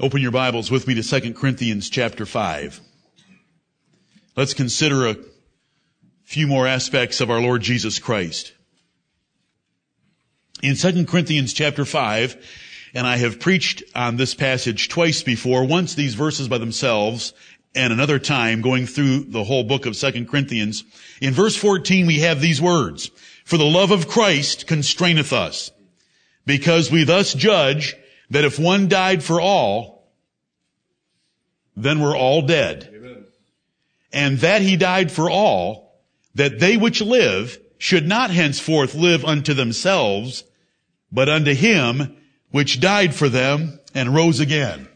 Open your Bibles with me to 2 Corinthians chapter 5. Let's consider a few more aspects of our Lord Jesus Christ. In 2 Corinthians chapter 5, and I have preached on this passage twice before, once these verses by themselves, and another time going through the whole book of 2 Corinthians. In verse 14 we have these words, For the love of Christ constraineth us, because we thus judge that if one died for all, then we're all dead. Amen. And that he died for all, that they which live should not henceforth live unto themselves, but unto him which died for them and rose again.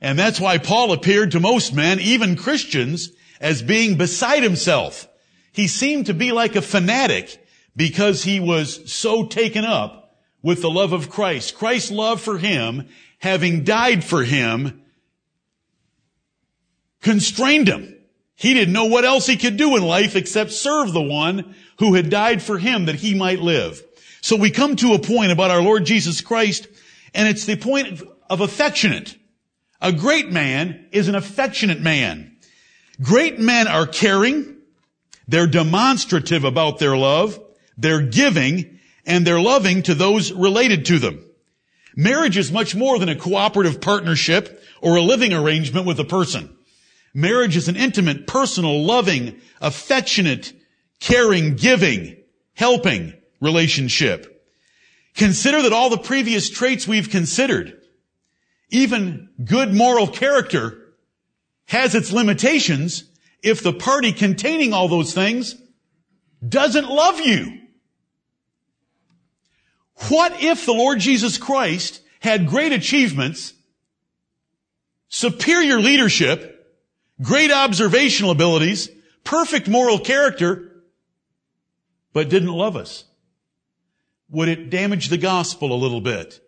And that's why Paul appeared to most men, even Christians, as being beside himself. He seemed to be like a fanatic because he was so taken up with the love of Christ. Christ's love for him, having died for him, constrained him. He didn't know what else he could do in life except serve the one who had died for him that he might live. So we come to a point about our Lord Jesus Christ, and it's the point of affectionate. A great man is an affectionate man. Great men are caring, they're demonstrative about their love, they're giving, and they're loving to those related to them. Marriage is much more than a cooperative partnership or a living arrangement with a person. Marriage is an intimate, personal, loving, affectionate, caring, giving, helping relationship. Consider that all the previous traits we've considered, even good moral character, has its limitations if the party containing all those things doesn't love you. What if the Lord Jesus Christ had great achievements, superior leadership, great observational abilities, perfect moral character, but didn't love us? Would it damage the gospel a little bit?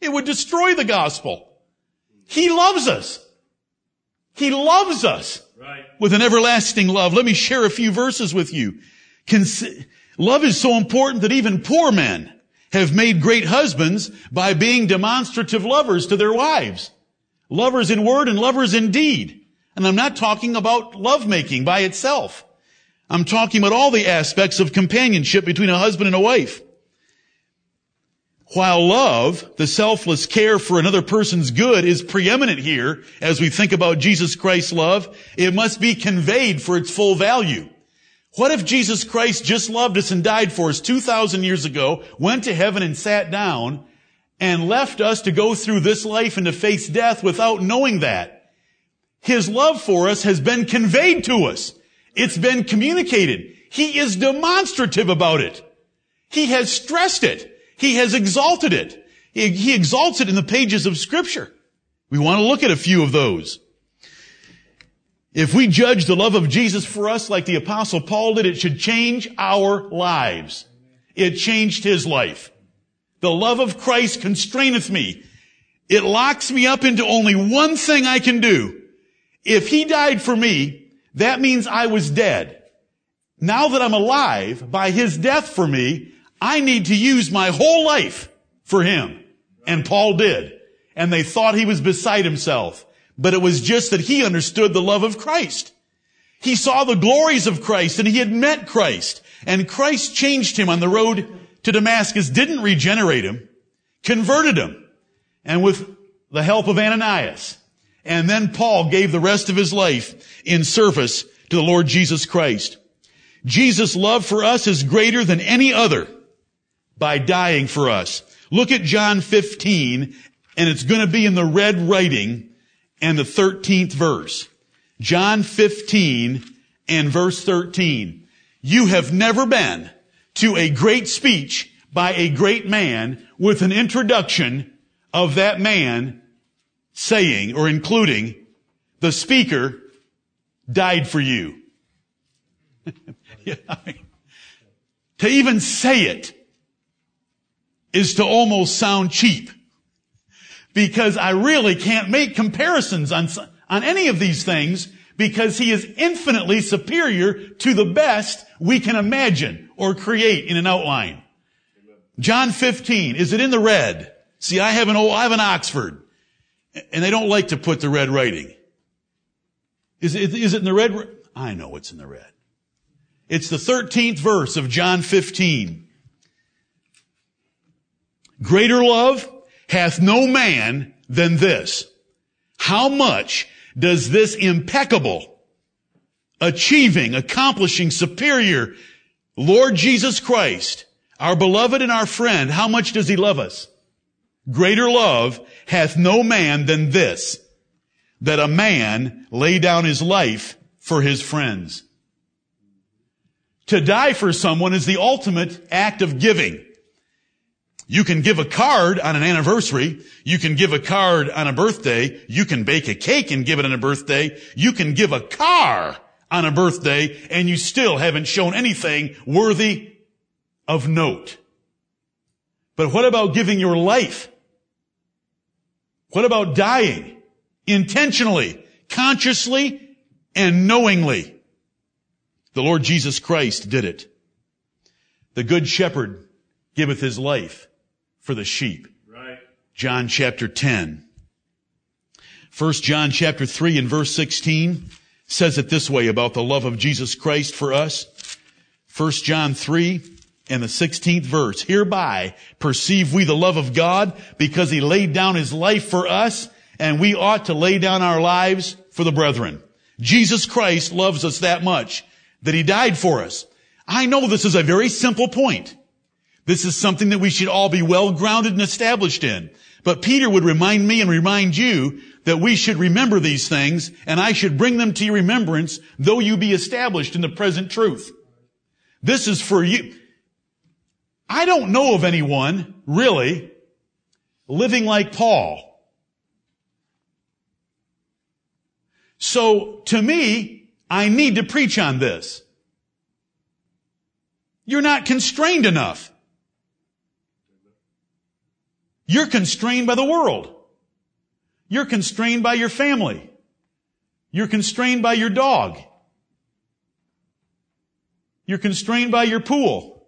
It would destroy the gospel. He loves us. He loves us right. with an everlasting love. Let me share a few verses with you. Consi- Love is so important that even poor men have made great husbands by being demonstrative lovers to their wives. Lovers in word and lovers in deed. And I'm not talking about lovemaking by itself. I'm talking about all the aspects of companionship between a husband and a wife. While love, the selfless care for another person's good is preeminent here as we think about Jesus Christ's love, it must be conveyed for its full value. What if Jesus Christ just loved us and died for us 2,000 years ago, went to heaven and sat down, and left us to go through this life and to face death without knowing that? His love for us has been conveyed to us. It's been communicated. He is demonstrative about it. He has stressed it. He has exalted it. He, exalts it in the pages of scripture. We want to look at a few of those. If we judge the love of Jesus for us like the apostle Paul did, it should change our lives. It changed his life. The love of Christ constraineth me. It locks me up into only one thing I can do. If he died for me, that means I was dead. Now that I'm alive by his death for me, I need to use my whole life for him. And Paul did. And they thought he was beside himself but it was just that he understood the love of Christ. He saw the glories of Christ and he had met Christ and Christ changed him on the road to Damascus, didn't regenerate him, converted him and with the help of Ananias. And then Paul gave the rest of his life in service to the Lord Jesus Christ. Jesus' love for us is greater than any other by dying for us. Look at John 15 and it's going to be in the red writing and the 13th verse. John 15 and verse 13. You have never been to a great speech by a great man with an introduction of that man saying or including the speaker died for you. to even say it is to almost sound cheap because I really can't make comparisons on, on any of these things because he is infinitely superior to the best we can imagine or create in an outline. John 15, is it in the red? See, I have an old, I have an Oxford. And they don't like to put the red writing. Is it, is it in the red? I know it's in the red. It's the 13th verse of John 15. Greater love hath no man than this. How much does this impeccable, achieving, accomplishing, superior Lord Jesus Christ, our beloved and our friend, how much does he love us? Greater love hath no man than this, that a man lay down his life for his friends. To die for someone is the ultimate act of giving. You can give a card on an anniversary. You can give a card on a birthday. You can bake a cake and give it on a birthday. You can give a car on a birthday and you still haven't shown anything worthy of note. But what about giving your life? What about dying intentionally, consciously, and knowingly? The Lord Jesus Christ did it. The good shepherd giveth his life for the sheep. Right. John chapter 10. First John chapter 3 and verse 16 says it this way about the love of Jesus Christ for us. First John 3 and the 16th verse. Hereby perceive we the love of God because he laid down his life for us and we ought to lay down our lives for the brethren. Jesus Christ loves us that much that he died for us. I know this is a very simple point. This is something that we should all be well grounded and established in. But Peter would remind me and remind you that we should remember these things and I should bring them to your remembrance though you be established in the present truth. This is for you. I don't know of anyone really living like Paul. So to me, I need to preach on this. You're not constrained enough. You're constrained by the world. You're constrained by your family. You're constrained by your dog. You're constrained by your pool.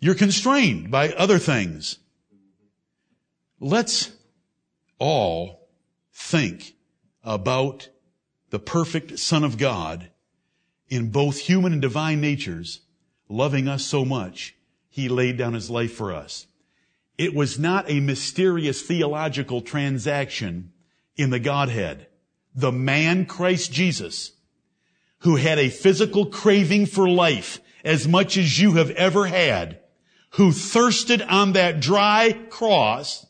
You're constrained by other things. Let's all think about the perfect Son of God in both human and divine natures, loving us so much he laid down his life for us. It was not a mysterious theological transaction in the Godhead. The man Christ Jesus, who had a physical craving for life as much as you have ever had, who thirsted on that dry cross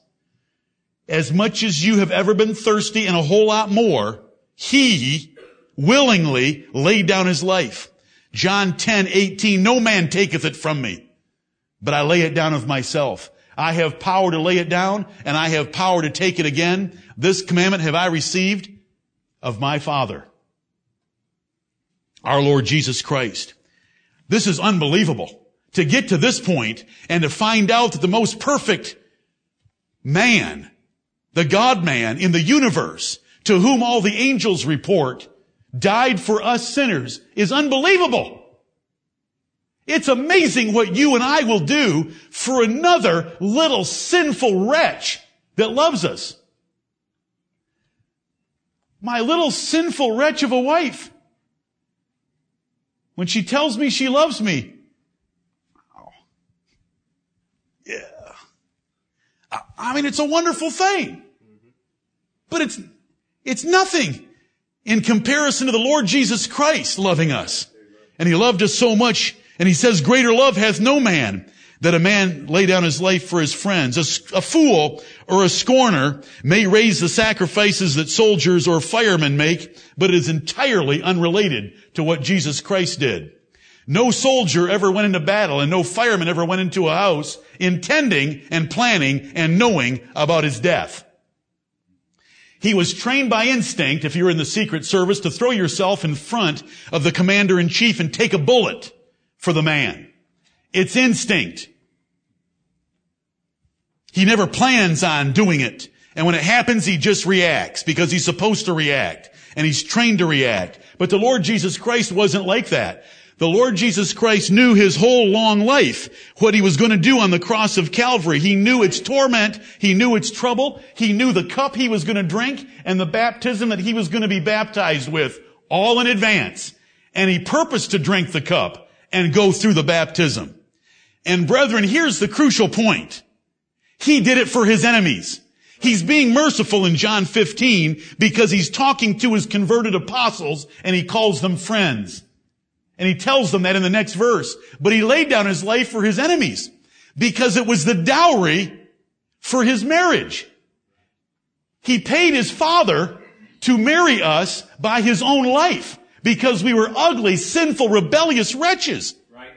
as much as you have ever been thirsty and a whole lot more, he willingly laid down his life. John 10, 18, no man taketh it from me but I lay it down of myself. I have power to lay it down and I have power to take it again. This commandment have I received of my Father, our Lord Jesus Christ. This is unbelievable to get to this point and to find out that the most perfect man, the God man in the universe to whom all the angels report died for us sinners is unbelievable. It's amazing what you and I will do for another little sinful wretch that loves us. My little sinful wretch of a wife. When she tells me she loves me. Yeah. I mean, it's a wonderful thing. But it's, it's nothing in comparison to the Lord Jesus Christ loving us. And He loved us so much and he says, greater love hath no man that a man lay down his life for his friends. A, a, fool or a scorner may raise the sacrifices that soldiers or firemen make, but it is entirely unrelated to what Jesus Christ did. No soldier ever went into battle and no fireman ever went into a house intending and planning and knowing about his death. He was trained by instinct, if you're in the secret service, to throw yourself in front of the commander in chief and take a bullet for the man. It's instinct. He never plans on doing it. And when it happens, he just reacts because he's supposed to react and he's trained to react. But the Lord Jesus Christ wasn't like that. The Lord Jesus Christ knew his whole long life, what he was going to do on the cross of Calvary. He knew its torment. He knew its trouble. He knew the cup he was going to drink and the baptism that he was going to be baptized with all in advance. And he purposed to drink the cup and go through the baptism. And brethren, here's the crucial point. He did it for his enemies. He's being merciful in John 15 because he's talking to his converted apostles and he calls them friends. And he tells them that in the next verse. But he laid down his life for his enemies because it was the dowry for his marriage. He paid his father to marry us by his own life because we were ugly, sinful, rebellious wretches. Right.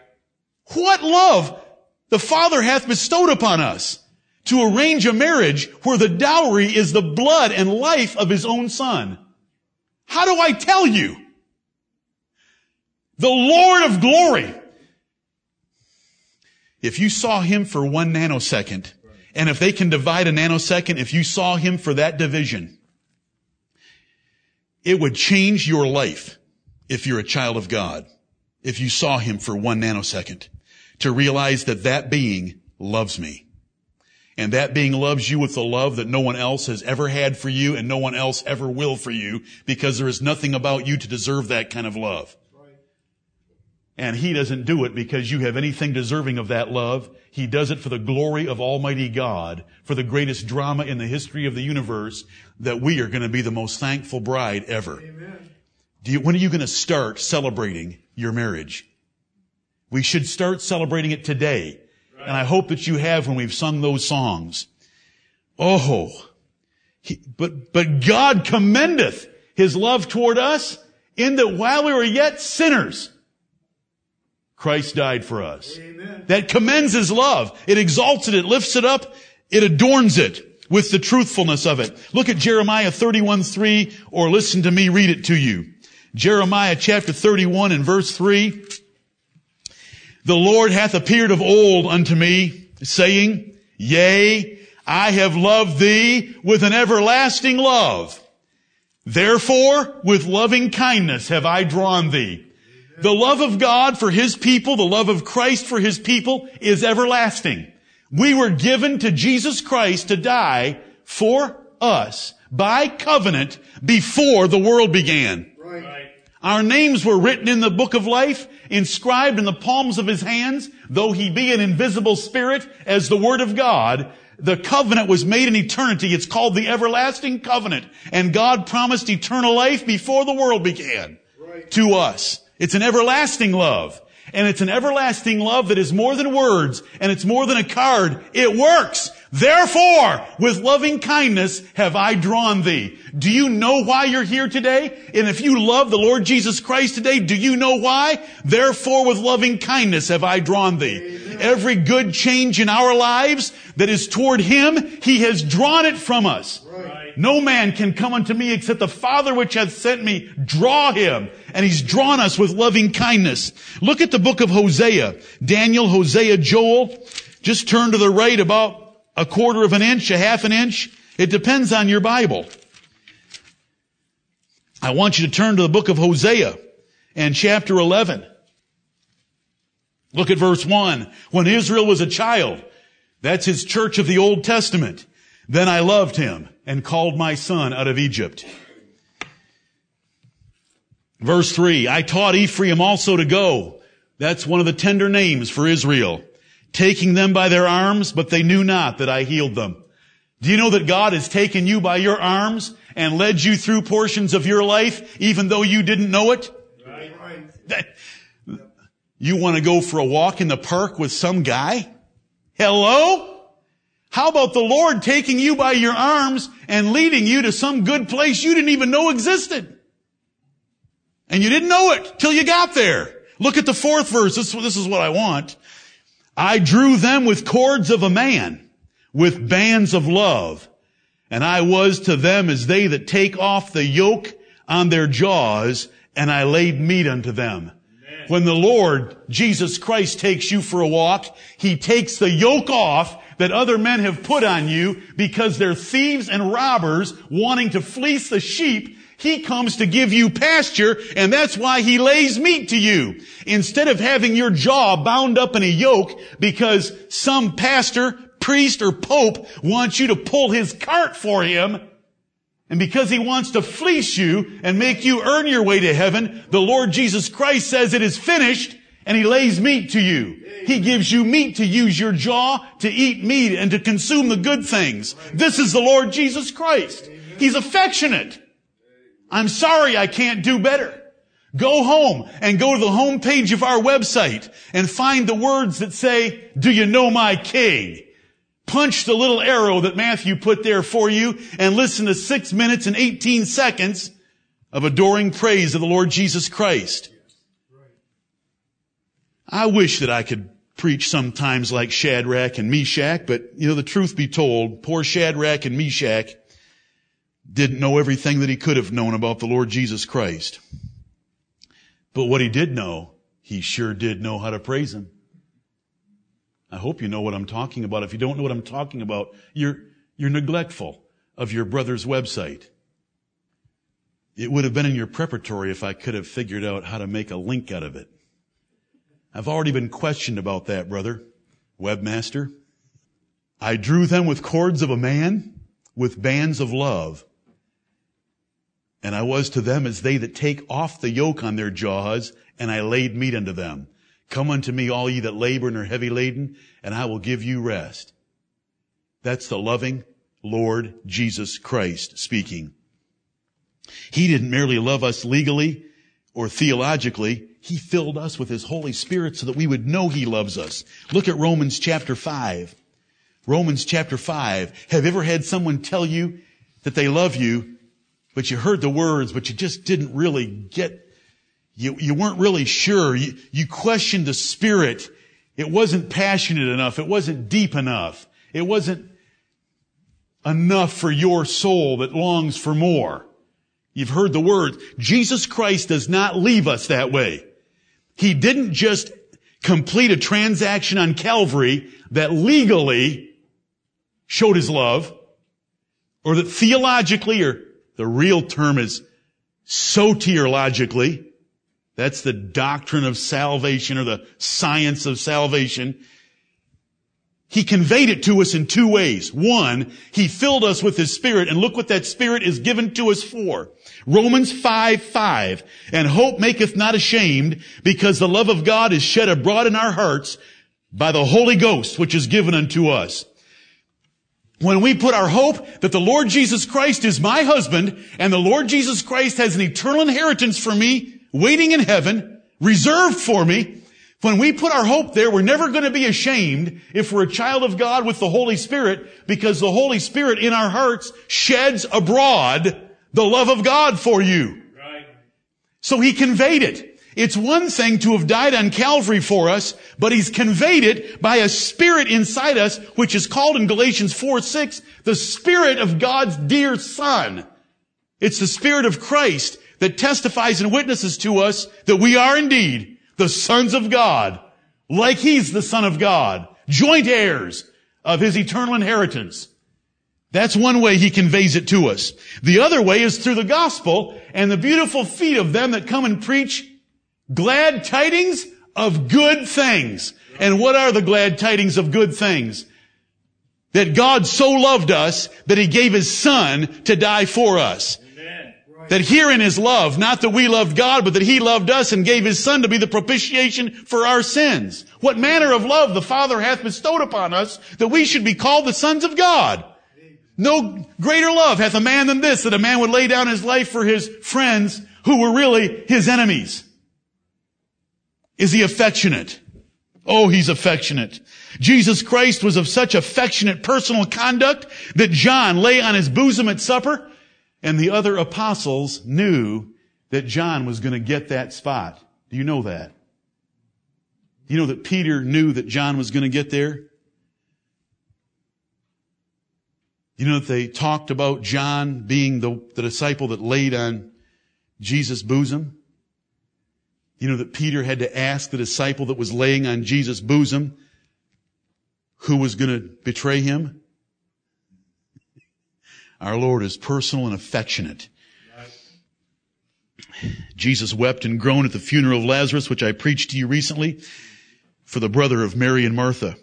What love the father hath bestowed upon us to arrange a marriage where the dowry is the blood and life of his own son. How do I tell you? The Lord of glory. If you saw him for one nanosecond, and if they can divide a nanosecond, if you saw him for that division, it would change your life if you're a child of God, if you saw him for one nanosecond, to realize that that being loves me. And that being loves you with the love that no one else has ever had for you and no one else ever will for you because there is nothing about you to deserve that kind of love. And he doesn't do it because you have anything deserving of that love. He does it for the glory of Almighty God, for the greatest drama in the history of the universe, that we are going to be the most thankful bride ever. You, when are you going to start celebrating your marriage? We should start celebrating it today. Right. And I hope that you have when we've sung those songs. Oh, he, but, but God commendeth his love toward us in that while we were yet sinners, Christ died for us. Amen. That commends His love. It exalts it. It lifts it up. It adorns it with the truthfulness of it. Look at Jeremiah 31, 3, or listen to me read it to you. Jeremiah chapter 31 and verse 3. The Lord hath appeared of old unto me, saying, Yea, I have loved thee with an everlasting love. Therefore, with loving kindness have I drawn thee. The love of God for His people, the love of Christ for His people is everlasting. We were given to Jesus Christ to die for us by covenant before the world began. Right. Our names were written in the book of life, inscribed in the palms of His hands, though He be an invisible spirit as the Word of God. The covenant was made in eternity. It's called the everlasting covenant. And God promised eternal life before the world began right. to us. It's an everlasting love. And it's an everlasting love that is more than words and it's more than a card. It works. Therefore, with loving kindness have I drawn thee. Do you know why you're here today? And if you love the Lord Jesus Christ today, do you know why? Therefore, with loving kindness have I drawn thee. Amen. Every good change in our lives that is toward Him, He has drawn it from us. Right. No man can come unto me except the Father which hath sent me draw him. And He's drawn us with loving kindness. Look at the book of Hosea. Daniel, Hosea, Joel. Just turn to the right about a quarter of an inch, a half an inch. It depends on your Bible. I want you to turn to the book of Hosea and chapter 11. Look at verse 1. When Israel was a child, that's his church of the Old Testament. Then I loved him and called my son out of Egypt. Verse 3. I taught Ephraim also to go. That's one of the tender names for Israel taking them by their arms, but they knew not that I healed them. Do you know that God has taken you by your arms and led you through portions of your life, even though you didn't know it? Right. That, you want to go for a walk in the park with some guy? Hello? How about the Lord taking you by your arms and leading you to some good place you didn't even know existed? And you didn't know it till you got there. Look at the fourth verse. This, this is what I want. I drew them with cords of a man, with bands of love, and I was to them as they that take off the yoke on their jaws, and I laid meat unto them. When the Lord, Jesus Christ, takes you for a walk, He takes the yoke off that other men have put on you because they're thieves and robbers wanting to fleece the sheep, he comes to give you pasture and that's why he lays meat to you. Instead of having your jaw bound up in a yoke because some pastor, priest, or pope wants you to pull his cart for him, and because he wants to fleece you and make you earn your way to heaven, the Lord Jesus Christ says it is finished and he lays meat to you. He gives you meat to use your jaw to eat meat and to consume the good things. This is the Lord Jesus Christ. He's affectionate. I'm sorry I can't do better. Go home and go to the home page of our website and find the words that say, do you know my king? Punch the little arrow that Matthew put there for you and listen to six minutes and 18 seconds of adoring praise of the Lord Jesus Christ. I wish that I could preach sometimes like Shadrach and Meshach, but you know, the truth be told, poor Shadrach and Meshach didn't know everything that he could have known about the Lord Jesus Christ. But what he did know, he sure did know how to praise him. I hope you know what I'm talking about. If you don't know what I'm talking about, you're, you're neglectful of your brother's website. It would have been in your preparatory if I could have figured out how to make a link out of it. I've already been questioned about that, brother. Webmaster. I drew them with cords of a man, with bands of love. And I was to them as they that take off the yoke on their jaws, and I laid meat unto them. Come unto me, all ye that labor and are heavy laden, and I will give you rest. That's the loving Lord Jesus Christ speaking. He didn't merely love us legally or theologically. He filled us with His Holy Spirit so that we would know He loves us. Look at Romans chapter 5. Romans chapter 5. Have you ever had someone tell you that they love you, but you heard the words, but you just didn't really get, you, you weren't really sure. You, you questioned the Spirit. It wasn't passionate enough. It wasn't deep enough. It wasn't enough for your soul that longs for more. You've heard the word. Jesus Christ does not leave us that way. He didn't just complete a transaction on Calvary that legally showed his love, or that theologically, or the real term is soteriologically, that's the doctrine of salvation or the science of salvation. He conveyed it to us in two ways. One, He filled us with His Spirit, and look what that Spirit is given to us for. Romans 5, 5. And hope maketh not ashamed, because the love of God is shed abroad in our hearts by the Holy Ghost, which is given unto us. When we put our hope that the Lord Jesus Christ is my husband, and the Lord Jesus Christ has an eternal inheritance for me, waiting in heaven, reserved for me, when we put our hope there, we're never going to be ashamed if we're a child of God with the Holy Spirit, because the Holy Spirit in our hearts sheds abroad the love of God for you. Right. So he conveyed it. It's one thing to have died on Calvary for us, but he's conveyed it by a spirit inside us, which is called in Galatians 4, 6, the spirit of God's dear son. It's the spirit of Christ that testifies and witnesses to us that we are indeed the sons of God, like he's the son of God, joint heirs of his eternal inheritance. That's one way he conveys it to us. The other way is through the gospel and the beautiful feet of them that come and preach glad tidings of good things. And what are the glad tidings of good things? That God so loved us that he gave his son to die for us. That herein is love, not that we loved God, but that He loved us and gave His Son to be the propitiation for our sins. What manner of love the Father hath bestowed upon us that we should be called the sons of God. No greater love hath a man than this, that a man would lay down his life for his friends who were really his enemies. Is he affectionate? Oh, he's affectionate. Jesus Christ was of such affectionate personal conduct that John lay on his bosom at supper and the other apostles knew that John was going to get that spot. Do you know that? You know that Peter knew that John was going to get there? You know that they talked about John being the, the disciple that laid on Jesus' bosom? You know that Peter had to ask the disciple that was laying on Jesus' bosom, who was going to betray him? Our Lord is personal and affectionate. Jesus wept and groaned at the funeral of Lazarus, which I preached to you recently, for the brother of Mary and Martha.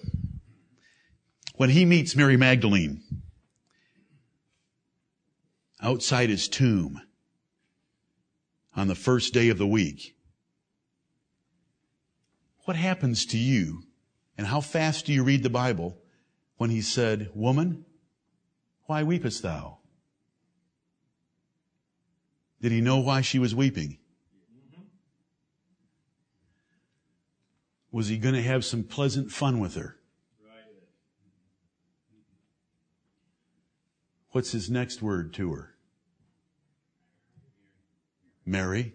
When he meets Mary Magdalene outside his tomb on the first day of the week, what happens to you and how fast do you read the Bible when he said, Woman, why weepest thou? Did he know why she was weeping? Was he going to have some pleasant fun with her? What's his next word to her? Mary.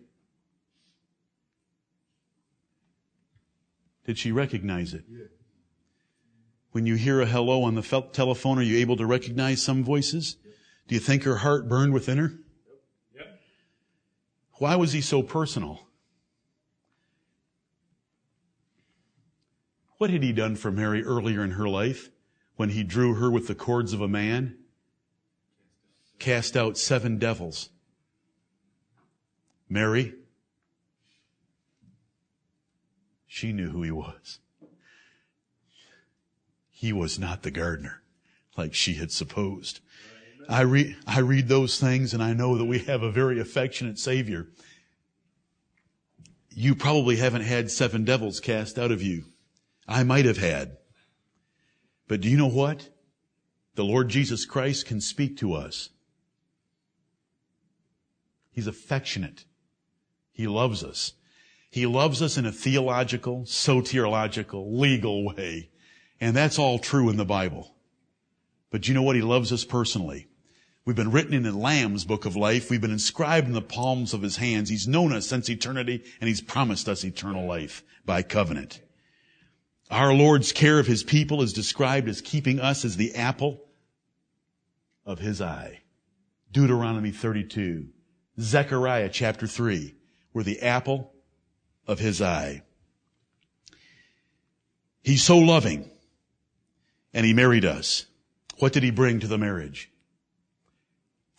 Did she recognize it? When you hear a hello on the telephone, are you able to recognize some voices? Do you think her heart burned within her? Why was he so personal? What had he done for Mary earlier in her life when he drew her with the cords of a man? Cast out seven devils. Mary, she knew who he was. He was not the gardener like she had supposed. I read, I read those things and I know that we have a very affectionate Savior. You probably haven't had seven devils cast out of you. I might have had. But do you know what? The Lord Jesus Christ can speak to us. He's affectionate. He loves us. He loves us in a theological, soteriological, legal way. And that's all true in the Bible. But you know what? He loves us personally. We've been written in the Lamb's book of life. We've been inscribed in the palms of his hands. He's known us since eternity and he's promised us eternal life by covenant. Our Lord's care of his people is described as keeping us as the apple of his eye. Deuteronomy 32. Zechariah chapter 3. We're the apple of his eye. He's so loving and he married us. What did he bring to the marriage?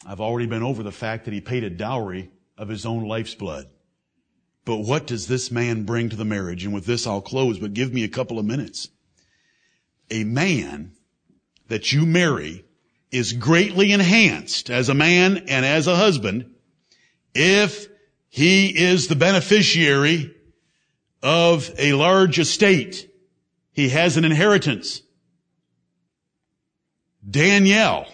I've already been over the fact that he paid a dowry of his own life's blood. But what does this man bring to the marriage? And with this I'll close, but give me a couple of minutes. A man that you marry is greatly enhanced as a man and as a husband if he is the beneficiary of a large estate. He has an inheritance. Danielle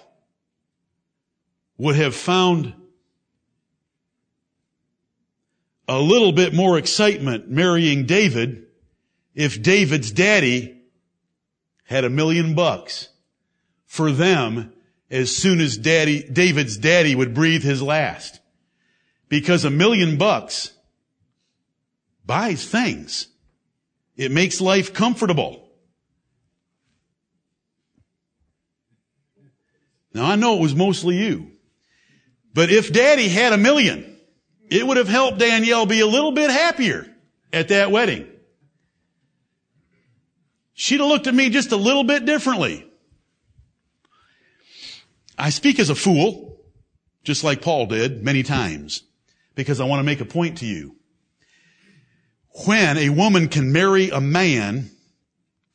would have found a little bit more excitement marrying David if David's daddy had a million bucks for them as soon as daddy, David's daddy would breathe his last. Because a million bucks buys things. It makes life comfortable. Now I know it was mostly you. But if daddy had a million, it would have helped Danielle be a little bit happier at that wedding. She'd have looked at me just a little bit differently. I speak as a fool, just like Paul did many times, because I want to make a point to you. When a woman can marry a man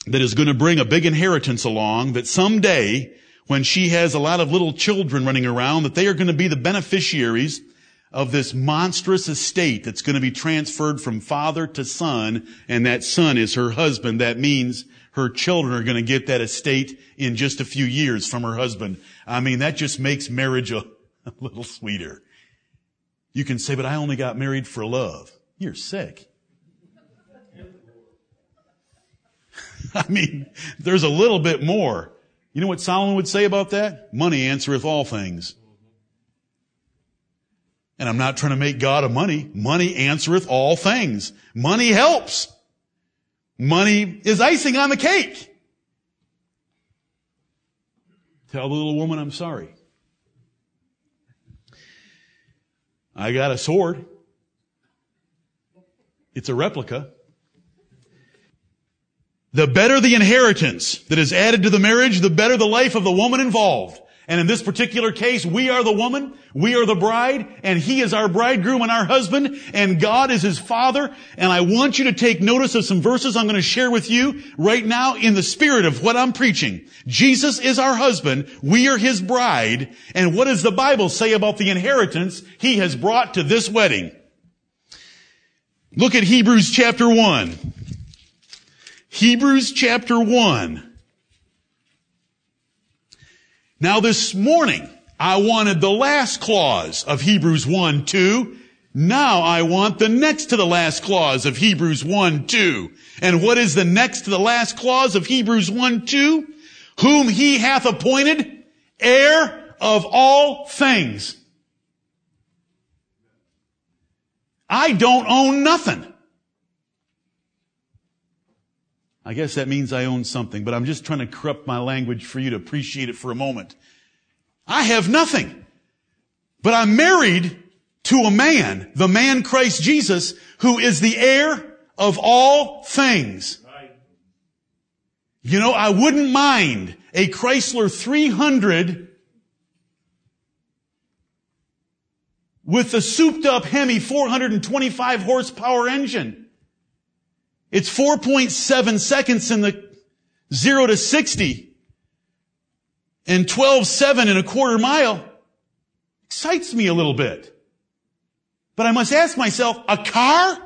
that is going to bring a big inheritance along that someday when she has a lot of little children running around that they are going to be the beneficiaries of this monstrous estate that's going to be transferred from father to son, and that son is her husband. That means her children are going to get that estate in just a few years from her husband. I mean, that just makes marriage a, a little sweeter. You can say, but I only got married for love. You're sick. I mean, there's a little bit more. You know what Solomon would say about that? Money answereth all things. And I'm not trying to make God a money. Money answereth all things. Money helps. Money is icing on the cake. Tell the little woman I'm sorry. I got a sword. It's a replica. The better the inheritance that is added to the marriage, the better the life of the woman involved. And in this particular case, we are the woman, we are the bride, and he is our bridegroom and our husband, and God is his father. And I want you to take notice of some verses I'm going to share with you right now in the spirit of what I'm preaching. Jesus is our husband, we are his bride, and what does the Bible say about the inheritance he has brought to this wedding? Look at Hebrews chapter 1. Hebrews chapter 1. Now this morning, I wanted the last clause of Hebrews 1, 2. Now I want the next to the last clause of Hebrews 1, 2. And what is the next to the last clause of Hebrews 1, 2? Whom he hath appointed heir of all things. I don't own nothing. I guess that means I own something, but I'm just trying to corrupt my language for you to appreciate it for a moment. I have nothing, but I'm married to a man, the man Christ Jesus, who is the heir of all things. You know, I wouldn't mind a Chrysler 300 with the souped up Hemi 425 horsepower engine. It's 4.7 seconds in the 0 to 60 and 12.7 in a quarter mile. Excites me a little bit. But I must ask myself, a car?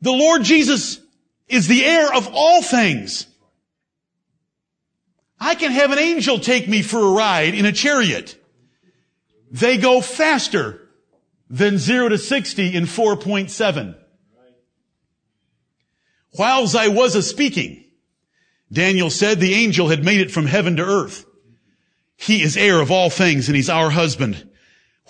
The Lord Jesus is the heir of all things. I can have an angel take me for a ride in a chariot. They go faster than 0 to 60 in 4.7. Whiles I was a speaking, Daniel said the angel had made it from heaven to earth. He is heir of all things and he's our husband.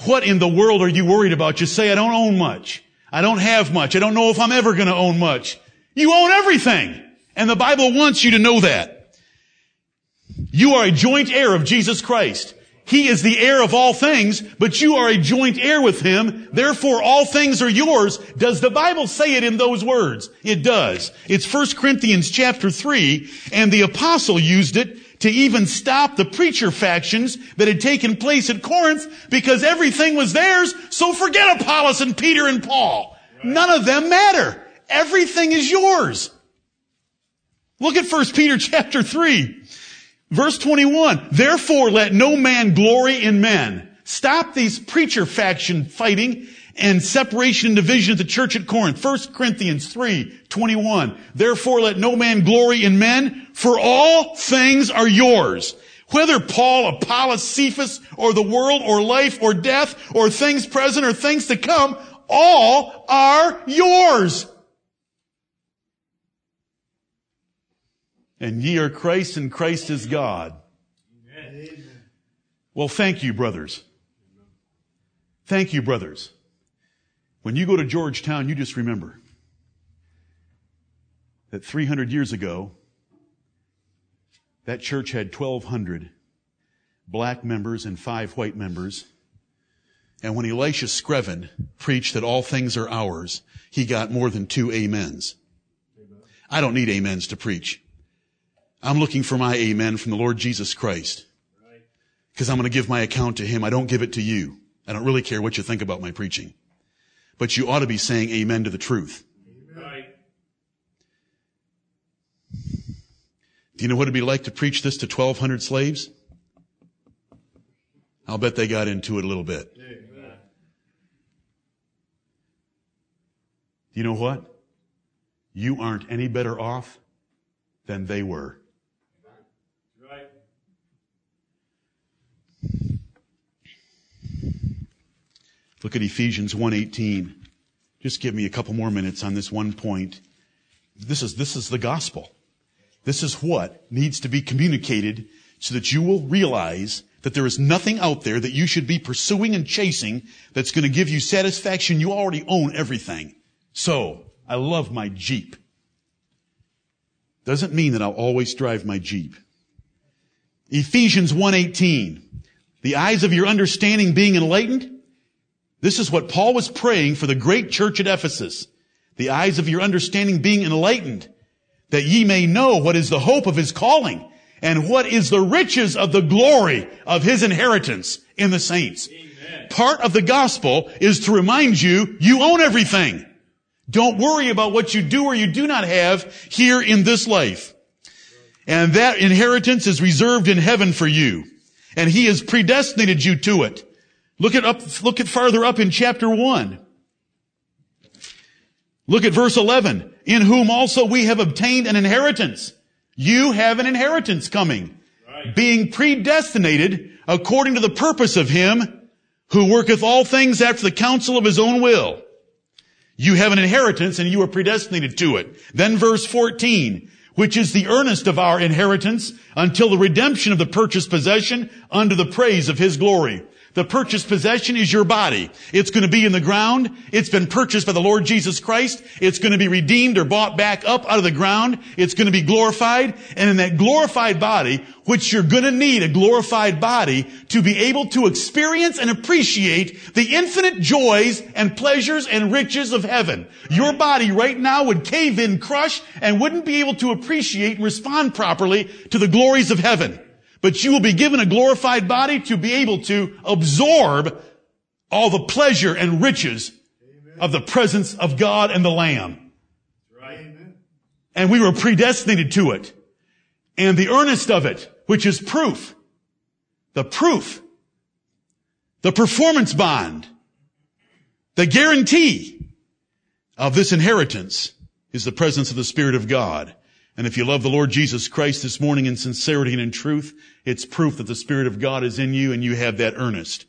What in the world are you worried about? Just say, I don't own much. I don't have much. I don't know if I'm ever going to own much. You own everything. And the Bible wants you to know that. You are a joint heir of Jesus Christ. He is the heir of all things, but you are a joint heir with Him. Therefore, all things are yours. Does the Bible say it in those words? It does. It's 1 Corinthians chapter 3, and the apostle used it to even stop the preacher factions that had taken place at Corinth because everything was theirs. So forget Apollos and Peter and Paul. None of them matter. Everything is yours. Look at 1 Peter chapter 3. Verse 21, therefore let no man glory in men. Stop these preacher faction fighting and separation and division of the church at Corinth. 1 Corinthians 3, 21. Therefore let no man glory in men, for all things are yours. Whether Paul, Apollos, Cephas, or the world, or life, or death, or things present, or things to come, all are yours. And ye are Christ and Christ is God. Amen. Well, thank you, brothers. Thank you, brothers. When you go to Georgetown, you just remember that 300 years ago, that church had 1,200 black members and five white members. And when Elisha Screven preached that all things are ours, he got more than two amens. I don't need amens to preach. I'm looking for my amen from the Lord Jesus Christ. Because I'm going to give my account to Him. I don't give it to you. I don't really care what you think about my preaching. But you ought to be saying amen to the truth. Do you know what it'd be like to preach this to 1200 slaves? I'll bet they got into it a little bit. Amen. Do you know what? You aren't any better off than they were. Look at Ephesians 1:18. Just give me a couple more minutes on this one point. This is, this is the gospel. This is what needs to be communicated so that you will realize that there is nothing out there that you should be pursuing and chasing that's going to give you satisfaction. You already own everything. So, I love my Jeep. Doesn't mean that I'll always drive my Jeep. Ephesians 1:18. The eyes of your understanding being enlightened this is what Paul was praying for the great church at Ephesus. The eyes of your understanding being enlightened, that ye may know what is the hope of his calling and what is the riches of the glory of his inheritance in the saints. Amen. Part of the gospel is to remind you, you own everything. Don't worry about what you do or you do not have here in this life. And that inheritance is reserved in heaven for you. And he has predestinated you to it. Look at up, look at farther up in chapter one. Look at verse 11. In whom also we have obtained an inheritance. You have an inheritance coming. Right. Being predestinated according to the purpose of him who worketh all things after the counsel of his own will. You have an inheritance and you are predestinated to it. Then verse 14, which is the earnest of our inheritance until the redemption of the purchased possession under the praise of his glory. The purchased possession is your body. It's going to be in the ground. It's been purchased by the Lord Jesus Christ. It's going to be redeemed or bought back up out of the ground. It's going to be glorified. And in that glorified body, which you're going to need a glorified body to be able to experience and appreciate the infinite joys and pleasures and riches of heaven. Your body right now would cave in, crush, and wouldn't be able to appreciate and respond properly to the glories of heaven. But you will be given a glorified body to be able to absorb all the pleasure and riches Amen. of the presence of God and the Lamb. Right. And we were predestinated to it. And the earnest of it, which is proof, the proof, the performance bond, the guarantee of this inheritance is the presence of the Spirit of God. And if you love the Lord Jesus Christ this morning in sincerity and in truth, it's proof that the Spirit of God is in you and you have that earnest.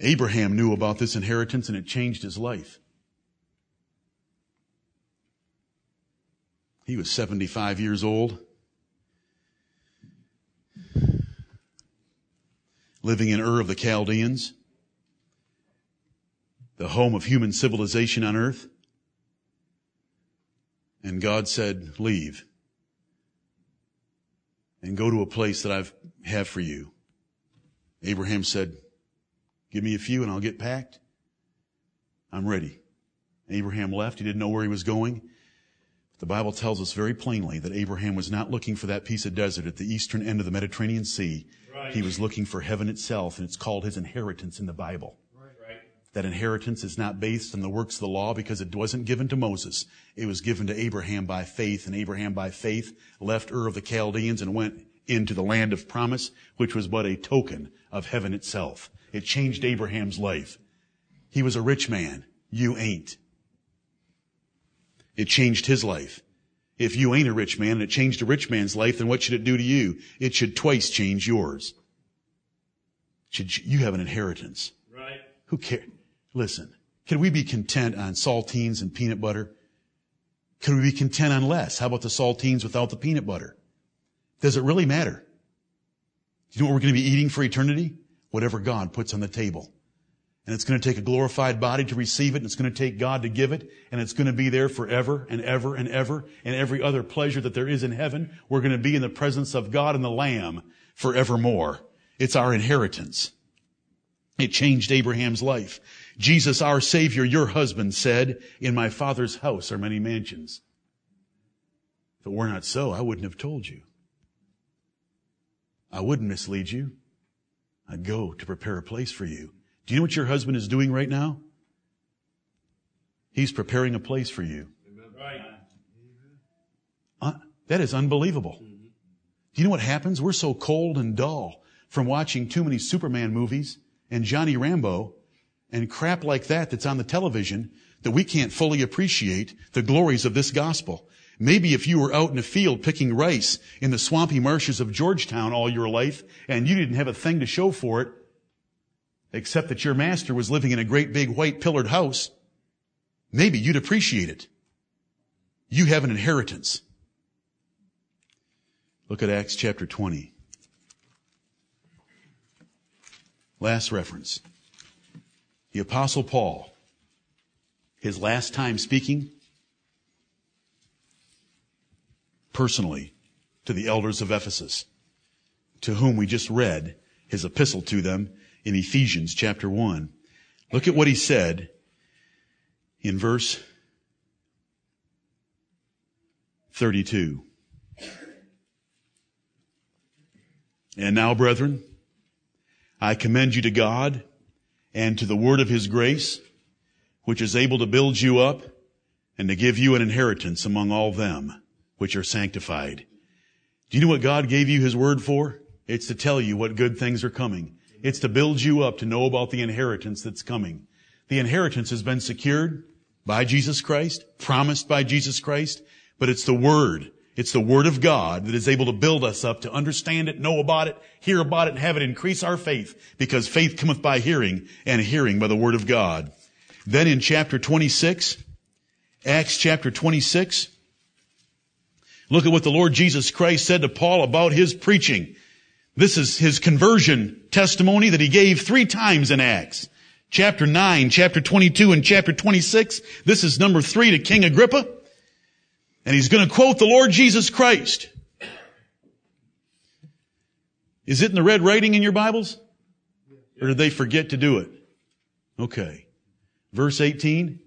Abraham knew about this inheritance and it changed his life. He was 75 years old, living in Ur of the Chaldeans, the home of human civilization on earth. And God said, leave and go to a place that I've have for you. Abraham said, give me a few and I'll get packed. I'm ready. Abraham left. He didn't know where he was going. The Bible tells us very plainly that Abraham was not looking for that piece of desert at the eastern end of the Mediterranean Sea. Right. He was looking for heaven itself, and it's called his inheritance in the Bible. That inheritance is not based on the works of the law because it wasn't given to Moses. It was given to Abraham by faith, and Abraham by faith left Ur of the Chaldeans and went into the land of promise, which was but a token of heaven itself. It changed Abraham's life. He was a rich man. You ain't. It changed his life. If you ain't a rich man and it changed a rich man's life, then what should it do to you? It should twice change yours. Should you have an inheritance? Right. Who cares? Listen, can we be content on saltines and peanut butter? Can we be content on less? How about the saltines without the peanut butter? Does it really matter? Do you know what we're going to be eating for eternity? Whatever God puts on the table. And it's going to take a glorified body to receive it, and it's going to take God to give it, and it's going to be there forever and ever and ever, and every other pleasure that there is in heaven, we're going to be in the presence of God and the Lamb forevermore. It's our inheritance. It changed Abraham's life. Jesus, our Savior, your husband, said, In my Father's house are many mansions. If it were not so, I wouldn't have told you. I wouldn't mislead you. I'd go to prepare a place for you. Do you know what your husband is doing right now? He's preparing a place for you. Uh, that is unbelievable. Do you know what happens? We're so cold and dull from watching too many Superman movies and Johnny Rambo and crap like that that's on the television that we can't fully appreciate the glories of this gospel. Maybe if you were out in a field picking rice in the swampy marshes of Georgetown all your life and you didn't have a thing to show for it, except that your master was living in a great big white pillared house, maybe you'd appreciate it. You have an inheritance. Look at Acts chapter 20. Last reference. The apostle Paul, his last time speaking personally to the elders of Ephesus, to whom we just read his epistle to them in Ephesians chapter 1. Look at what he said in verse 32. And now, brethren, I commend you to God and to the word of his grace, which is able to build you up and to give you an inheritance among all them which are sanctified. Do you know what God gave you his word for? It's to tell you what good things are coming. It's to build you up to know about the inheritance that's coming. The inheritance has been secured by Jesus Christ, promised by Jesus Christ, but it's the Word. It's the Word of God that is able to build us up to understand it, know about it, hear about it, and have it increase our faith, because faith cometh by hearing, and hearing by the Word of God. Then in chapter 26, Acts chapter 26, look at what the Lord Jesus Christ said to Paul about his preaching. This is his conversion testimony that he gave three times in Acts. Chapter 9, chapter 22, and chapter 26. This is number three to King Agrippa. And he's going to quote the Lord Jesus Christ. Is it in the red writing in your Bibles? Or did they forget to do it? Okay. Verse 18.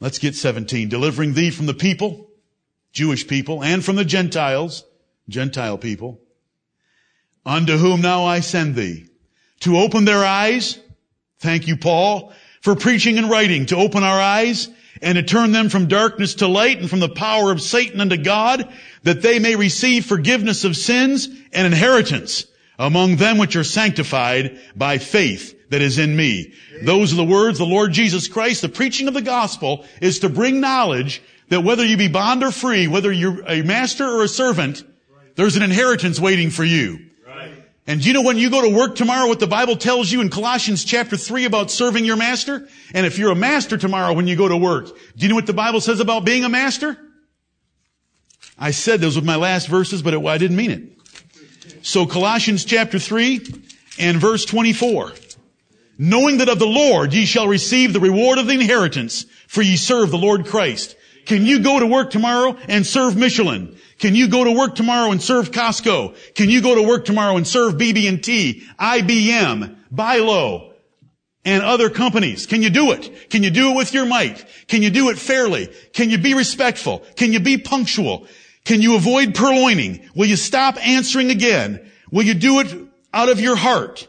Let's get 17. Delivering thee from the people, Jewish people, and from the Gentiles, Gentile people, unto whom now I send thee, to open their eyes, thank you, Paul, for preaching and writing, to open our eyes, and to turn them from darkness to light and from the power of Satan unto God, that they may receive forgiveness of sins and inheritance among them which are sanctified by faith that is in me. Those are the words of the Lord Jesus Christ. The preaching of the gospel is to bring knowledge that whether you be bond or free, whether you're a master or a servant, there's an inheritance waiting for you. And do you know when you go to work tomorrow what the Bible tells you in Colossians chapter 3 about serving your master? And if you're a master tomorrow when you go to work, do you know what the Bible says about being a master? I said those were my last verses, but it, I didn't mean it. So Colossians chapter 3 and verse 24. Knowing that of the Lord ye shall receive the reward of the inheritance, for ye serve the Lord Christ. Can you go to work tomorrow and serve Michelin? Can you go to work tomorrow and serve Costco? Can you go to work tomorrow and serve BB&T, IBM, BI-LO, and other companies? Can you do it? Can you do it with your might? Can you do it fairly? Can you be respectful? Can you be punctual? Can you avoid purloining? Will you stop answering again? Will you do it out of your heart?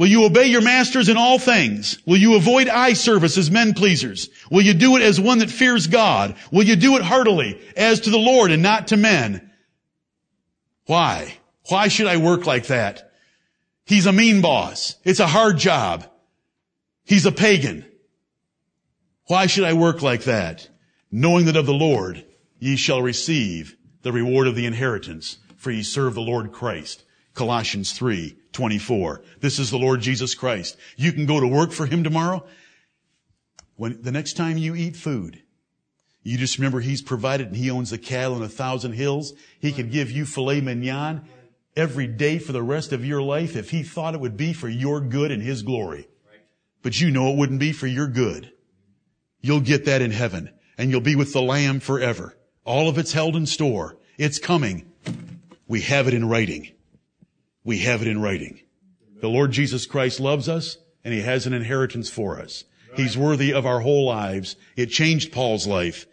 Will you obey your masters in all things? Will you avoid eye service as men pleasers? Will you do it as one that fears God? Will you do it heartily as to the Lord and not to men? Why? Why should I work like that? He's a mean boss. It's a hard job. He's a pagan. Why should I work like that? Knowing that of the Lord ye shall receive the reward of the inheritance, for ye serve the Lord Christ. Colossians 3, 24. This is the Lord Jesus Christ. You can go to work for Him tomorrow. When, the next time you eat food, you just remember He's provided and He owns the cattle on a thousand hills. He could give you filet mignon every day for the rest of your life if He thought it would be for your good and His glory. But you know it wouldn't be for your good. You'll get that in heaven and you'll be with the Lamb forever. All of it's held in store. It's coming. We have it in writing. We have it in writing. The Lord Jesus Christ loves us and he has an inheritance for us. He's worthy of our whole lives. It changed Paul's life.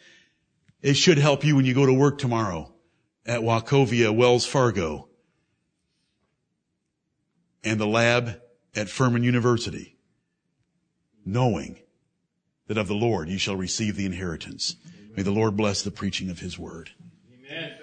It should help you when you go to work tomorrow at Wachovia Wells Fargo and the lab at Furman University, knowing that of the Lord you shall receive the inheritance. May the Lord bless the preaching of his word. Amen.